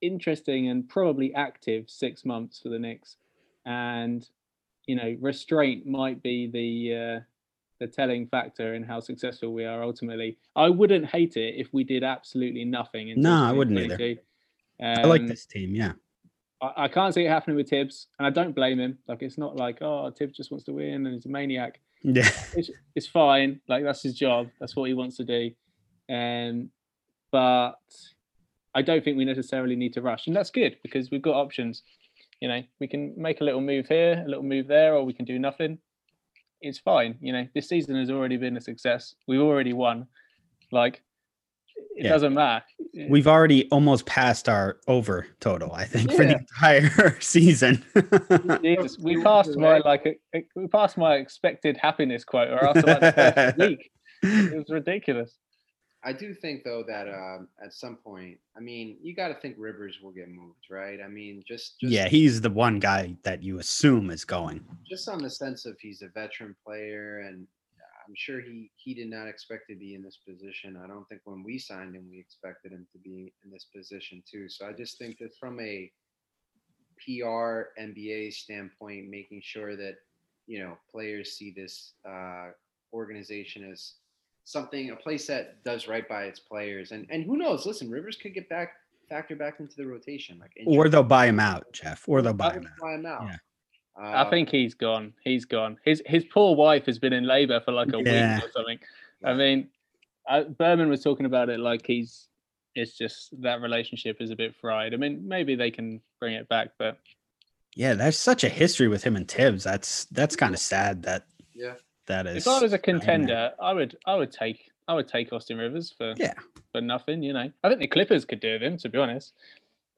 interesting and probably active six months for the Knicks, and you know restraint might be the uh, the telling factor in how successful we are ultimately. I wouldn't hate it if we did absolutely nothing. No, I wouldn't either. 2022. I like Um, this team, yeah. I, I can't see it happening with Thibs, and I don't blame him. Like it's not like oh Thibs just wants to win and he's a maniac. Yeah. It's it's fine. Like that's his job. That's what he wants to do. Um, but I don't think we necessarily need to rush, and that's good because we've got options. You know, we can make a little move here, a little move there, or we can do nothing. It's fine. You know, this season has already been a success. We've already won. Like it Yeah. doesn't matter. We've already almost passed our over total, I think, for the entire season. Jesus, we passed my like we passed my expected happiness quote, or after like the first week. It was ridiculous. I do think though that um, at some point, I mean, you got to think Rivers will get moved, right? I mean, just, just yeah, he's the one guy that you assume is going. just on the sense of he's a veteran player, and I'm sure he he did not expect to be in this position. I don't think when we signed him, we expected him to be in this position too. So I just think that from a PR NBA standpoint, making sure that you know players see this uh, organization as something, a place that does right by its players, and and who knows? Listen, Rivers could get back factor back into the rotation, like Or they'll buy him out, Jeff. Or they'll buy Buy him out. buy him out. Yeah. I Uh, think he's gone. He's gone. His his poor wife has been in labour for like a Yeah. week or something. I mean, I, Berman was talking about it like he's. It's just that relationship is a bit fried. I mean, maybe they can bring it back, but Yeah, there's such a history with him and Thibs. That's that's kind of sad that yeah. that is. if I was a know. contender, I would I would take I would take Austin Rivers for Yeah. for nothing. You know, I think the Clippers could do with him. To be honest,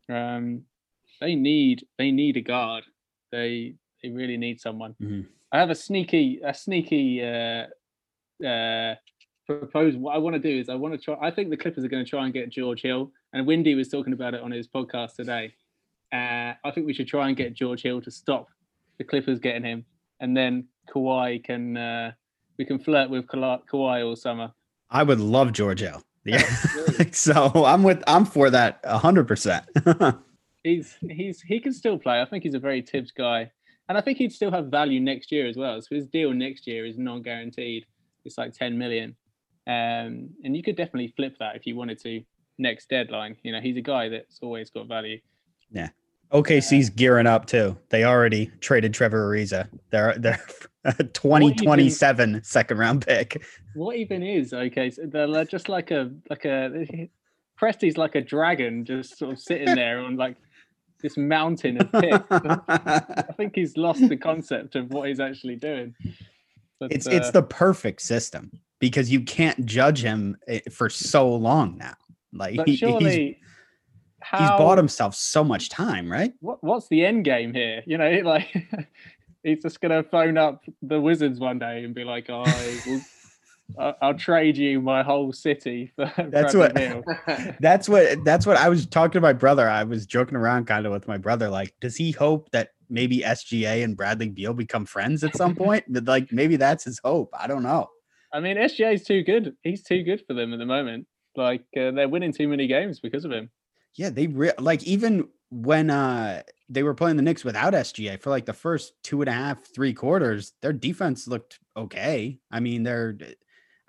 um, they need they need a guard. They they really need someone. Mhm. I have a sneaky a sneaky uh, uh, proposal. What I want to do is I want to try. I think the Clippers are going to try and get George Hill. And Windy was talking about it on his podcast today. Uh, I think we should try and get George Hill to stop the Clippers getting him, and then Kawhi can uh, we can flirt with Kawhi all summer. I would love George Hill. Yeah. So I'm with I'm for that hundred percent. He's he's he can still play. I think he's a very Thibs guy, and I think he'd still have value next year as well. So his deal next year is non-guaranteed. It's like ten million, um, and you could definitely flip that if you wanted to next deadline. You know, he's a guy that's always got value. Yeah. OKC's gearing up too. They already traded Trevor Ariza. They're they're a 2027 second round pick. What even is okay? So they're just like a like a Presti's like a dragon, just sort of sitting there on like this mountain of picks. I think he's lost the concept of what he's actually doing. But, it's it's uh, the perfect system. because you can't judge him eh, for so long now. Like he- he's, how, he's bought himself so much time, right? What, what's the end game here? You know, like he's just gonna phone up the Wizards one day and be like, "Oh, I will, I'll, I'll trade you my whole city for That's what- That's what that's what I was talking to my brother. I was joking around kind of with my brother. Like, does he hope that maybe SGA and Bradley Beal become friends at some point? But like maybe that's his hope. I don't know. I mean, SGA's too good. He's too good for them at the moment. Like uh, they're winning too many games because of him. Yeah, they re- like even when uh they were playing the Knicks without SGA for like the first two and a half, three quarters, their defense looked okay. I mean, they're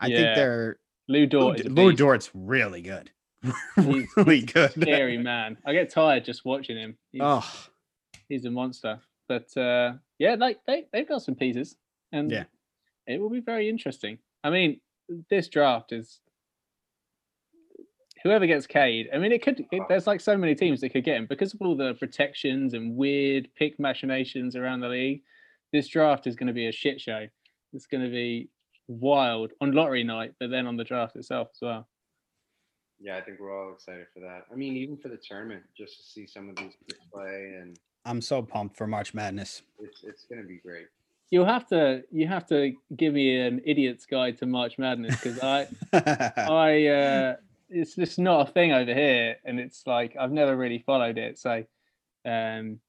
I Yeah. think they're Lou Lou, Dort Lou beast. Dort's really good. Really he's good. scary man. I get tired just watching him. He's, Oh, he's a monster. But uh, yeah, like they they've got some pieces, and Yeah. it will be very interesting. I mean, this draft is whoever gets Cade. I mean, it could. It, there's like so many teams that could get him because of all the protections and weird pick machinations around the league. This draft is going to be a shit show. It's going to be wild on lottery night, but then on the draft itself as well. yeah, I think we're all excited for that. I mean, even for the tournament, just to see some of these kids play, and I'm so pumped for March Madness. it's it's gonna be great. You'll have to you have to give me an idiot's guide to March Madness because I I uh, it's just not a thing over here, and it's like I've never really followed it, so um,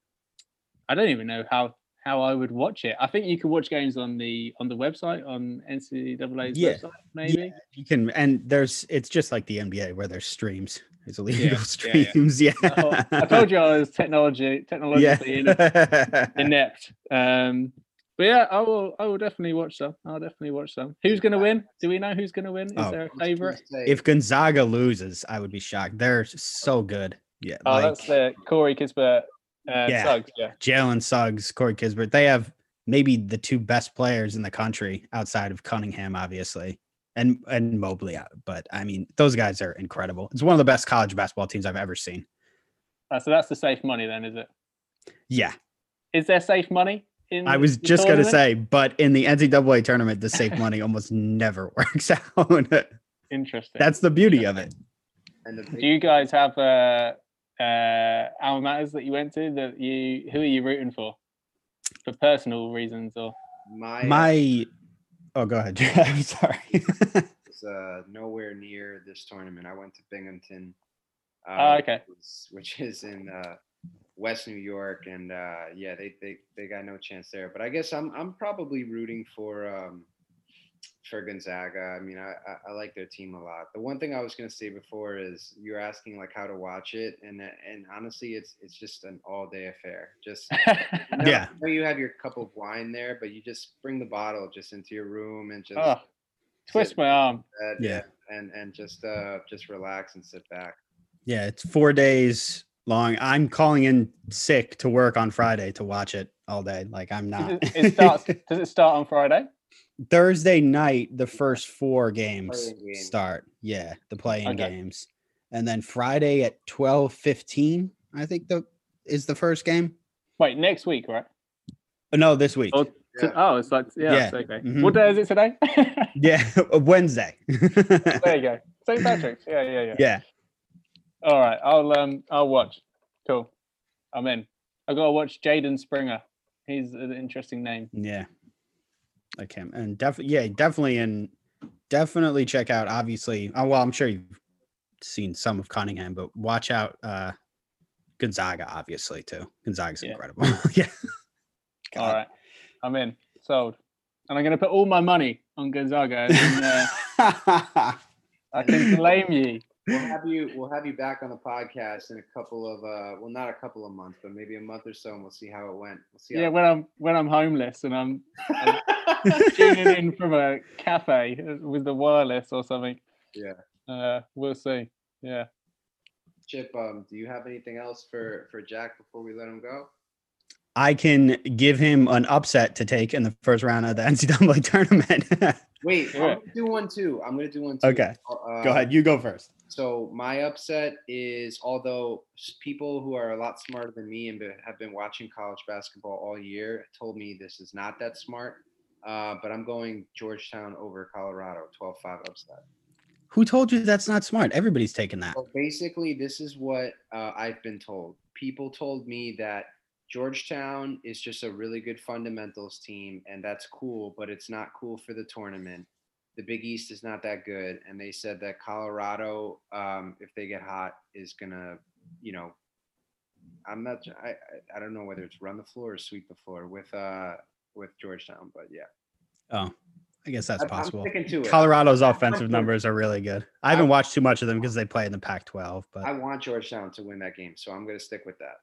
I don't even know how how I would watch it. I think you can watch games on the on the website on NCAA's Yeah, website, maybe. Yeah, you can, and there's it's just like the NBA where there's streams. There's illegal yeah, yeah. streams. Yeah, I, I told you I was technology technologically yeah. inept. Um, but yeah, I will I will definitely watch some. I'll definitely watch some. Who's going to win? Do we know who's going to win? Is Oh. there a favorite? if Gonzaga loses, I would be shocked. They're so good. Yeah, Oh, like that's the Corey Kispert. Uh, Yeah. Suggs, yeah. Jalen Suggs, Corey Kispert. They have maybe the two best players in the country outside of Cunningham, obviously, and and Mobley. uh, But I mean, those guys are incredible. It's one of the best college basketball teams I've ever seen. Uh, so that's the safe money then, is it? Yeah, Is there safe money in? I was just gonna say, but in the NCAA tournament, the safe money almost never works out. Interesting. That's the beauty of it. and the Do you guys have uh, uh, alma maters that you went to? That you who are you rooting for? For personal reasons or? my My oh, go ahead. I'm sorry. was uh, nowhere near this tournament. I went to Binghamton, uh, Oh, okay. which is- which is in uh, West New York, and uh, yeah, they, they they got no chance there. But I guess I'm I'm probably rooting for um, for Gonzaga. I mean, I, I I like their team a lot. The one thing I was gonna say before is you're asking like how to watch it, and uh, and honestly, it's it's just an all day affair. Just you know, Yeah. I know you have your cup of wine there, but you just bring the bottle just into your room and just oh, twist my arm. bed, Yeah. and and just uh just relax and sit back. yeah, it's four days long. I'm calling in sick to work on Friday to watch it all day. Like I'm not. it, it starts. does it start on Friday? Thursday night, the first four games Play-in start. Yeah, the playing Okay. games, and then Friday at twelve fifteen. I think the is the first game. Wait, next week, right? Oh, no, this week. Oh, To- oh, it's like yeah, Yeah, it's okay. mhm. What day is it today? Yeah, Wednesday. there you go. St. Patrick's. Yeah, yeah, yeah. yeah, All right, I'll um, I'll watch. Cool. I'm in. I gotta watch Jaden Springer. He's an interesting name. yeah. I can and definitely, yeah, definitely, and definitely check out. Obviously, oh, well, I'm sure you've seen some of Cunningham, but watch out uh Gonzaga, obviously too. Gonzaga's Yeah. incredible. yeah. All God. right, I'm in. Sold. And I'm gonna put all my money on Gonzaga. And, uh, I can blame you. We'll have you we'll have you back on the podcast in a couple of uh well not a couple of months, but maybe a month or so and we'll see how it went. We'll see Yeah, when I'm when I'm homeless and I'm tuning in from a cafe with the wireless or something. Yeah. Uh, we'll see. Yeah. Chip, um, do you have anything else for for Jack before we let him go? I can give him an upset to take in the first round of the NCAA tournament. Wait, Do I'm gonna do one too. I'm gonna do one too. Okay. Uh, Go ahead, you go first. So my upset is although people who are a lot smarter than me and have been watching college basketball all year told me this is not that smart. uh, but I'm going Georgetown over Colorado, 12-5 upset. Who told you that's not smart? Everybody's taking that. Well, basically, this is what uh, I've been told. People told me that Georgetown is just a really good fundamentals team, and that's cool, but it's not cool for the tournament. The Big East is not that good, and they said that Colorado, um, if they get hot, is gonna, you know, I'm not. I I don't know whether it's run the floor or sweep the floor with uh with Georgetown, but yeah. Oh, I guess that's possible. to. Colorado's offensive numbers are really good. I haven't watched too much of them because they play in the Pac-12. But I want Georgetown to win that game, so I'm gonna stick with that.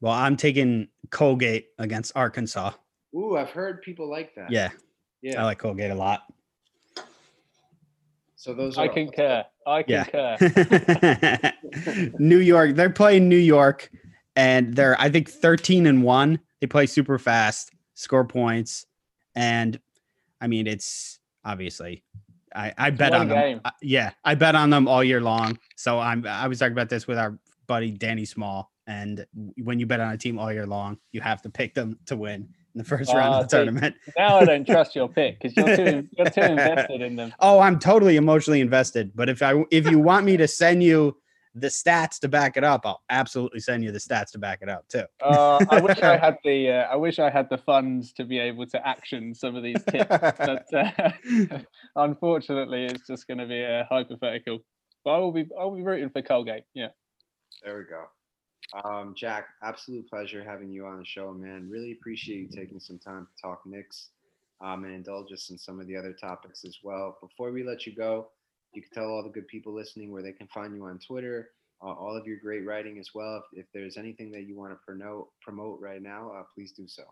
well, I'm taking Colgate against Arkansas. Ooh, I've heard people like that. Yeah, yeah. I like Colgate a lot. So those are I concur. I Yeah. concur. New York, they're playing New York, and they're I think 13 and one. They play super fast, score points, and I mean it's obviously I I bet one on them. game. Uh, Yeah, I bet on them all year long. So I'm I was talking about this with our buddy Danny Small, and when you bet on a team all year long, you have to pick them to win in the first round Ah, of the see, tournament. now I don't trust your pick because you're too you're too invested in them. Oh, I'm totally emotionally invested. But if I if you want me to send you the stats to back it up, I'll absolutely send you the stats to back it up too. Uh, I wish I had the uh, I wish I had the funds to be able to action some of these tips, but uh, unfortunately, it's just going to be a hypothetical. But I will be I will be rooting for Colgate. Yeah. There we go. Um, Jack, absolute pleasure having you on the show, man. Really appreciate you taking some time to talk Knicks um, and indulge us in some of the other topics as well. Before we let you go, you can tell all the good people listening where they can find you on Twitter, uh, all of your great writing as well. If, if there's anything that you want to promote, promote right now, uh, please do so.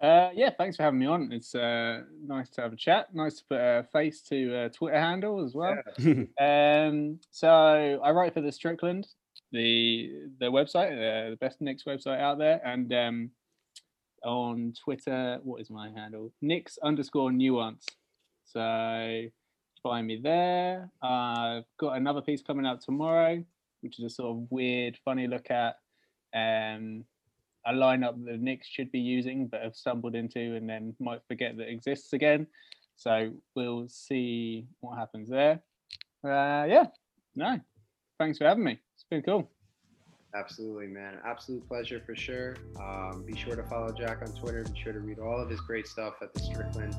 Uh, yeah, thanks for having me on. It's uh, nice to have a chat. Nice to put a face to a Twitter handle as well. Um, so I write for the Strickland, the the website, uh, the best Knicks website out there, and um, on Twitter, what is my handle? Knicks underscore nuance. So find me there. I've got another piece coming out tomorrow, which is a sort of weird, funny look at um, a lineup the Knicks should be using, but have stumbled into and then might forget that exists again. So we'll see what happens there. Uh, yeah, no, thanks for having me. Been cool. Absolutely, man. Absolute pleasure for sure. Um, be sure to follow Jack on Twitter. Be sure to read all of his great stuff at the Strickland.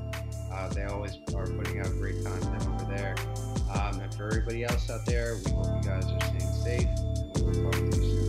Uh, they always are putting out great content over there. Um, and for everybody else out there, we hope you guys are staying safe. And we will talk to you soon.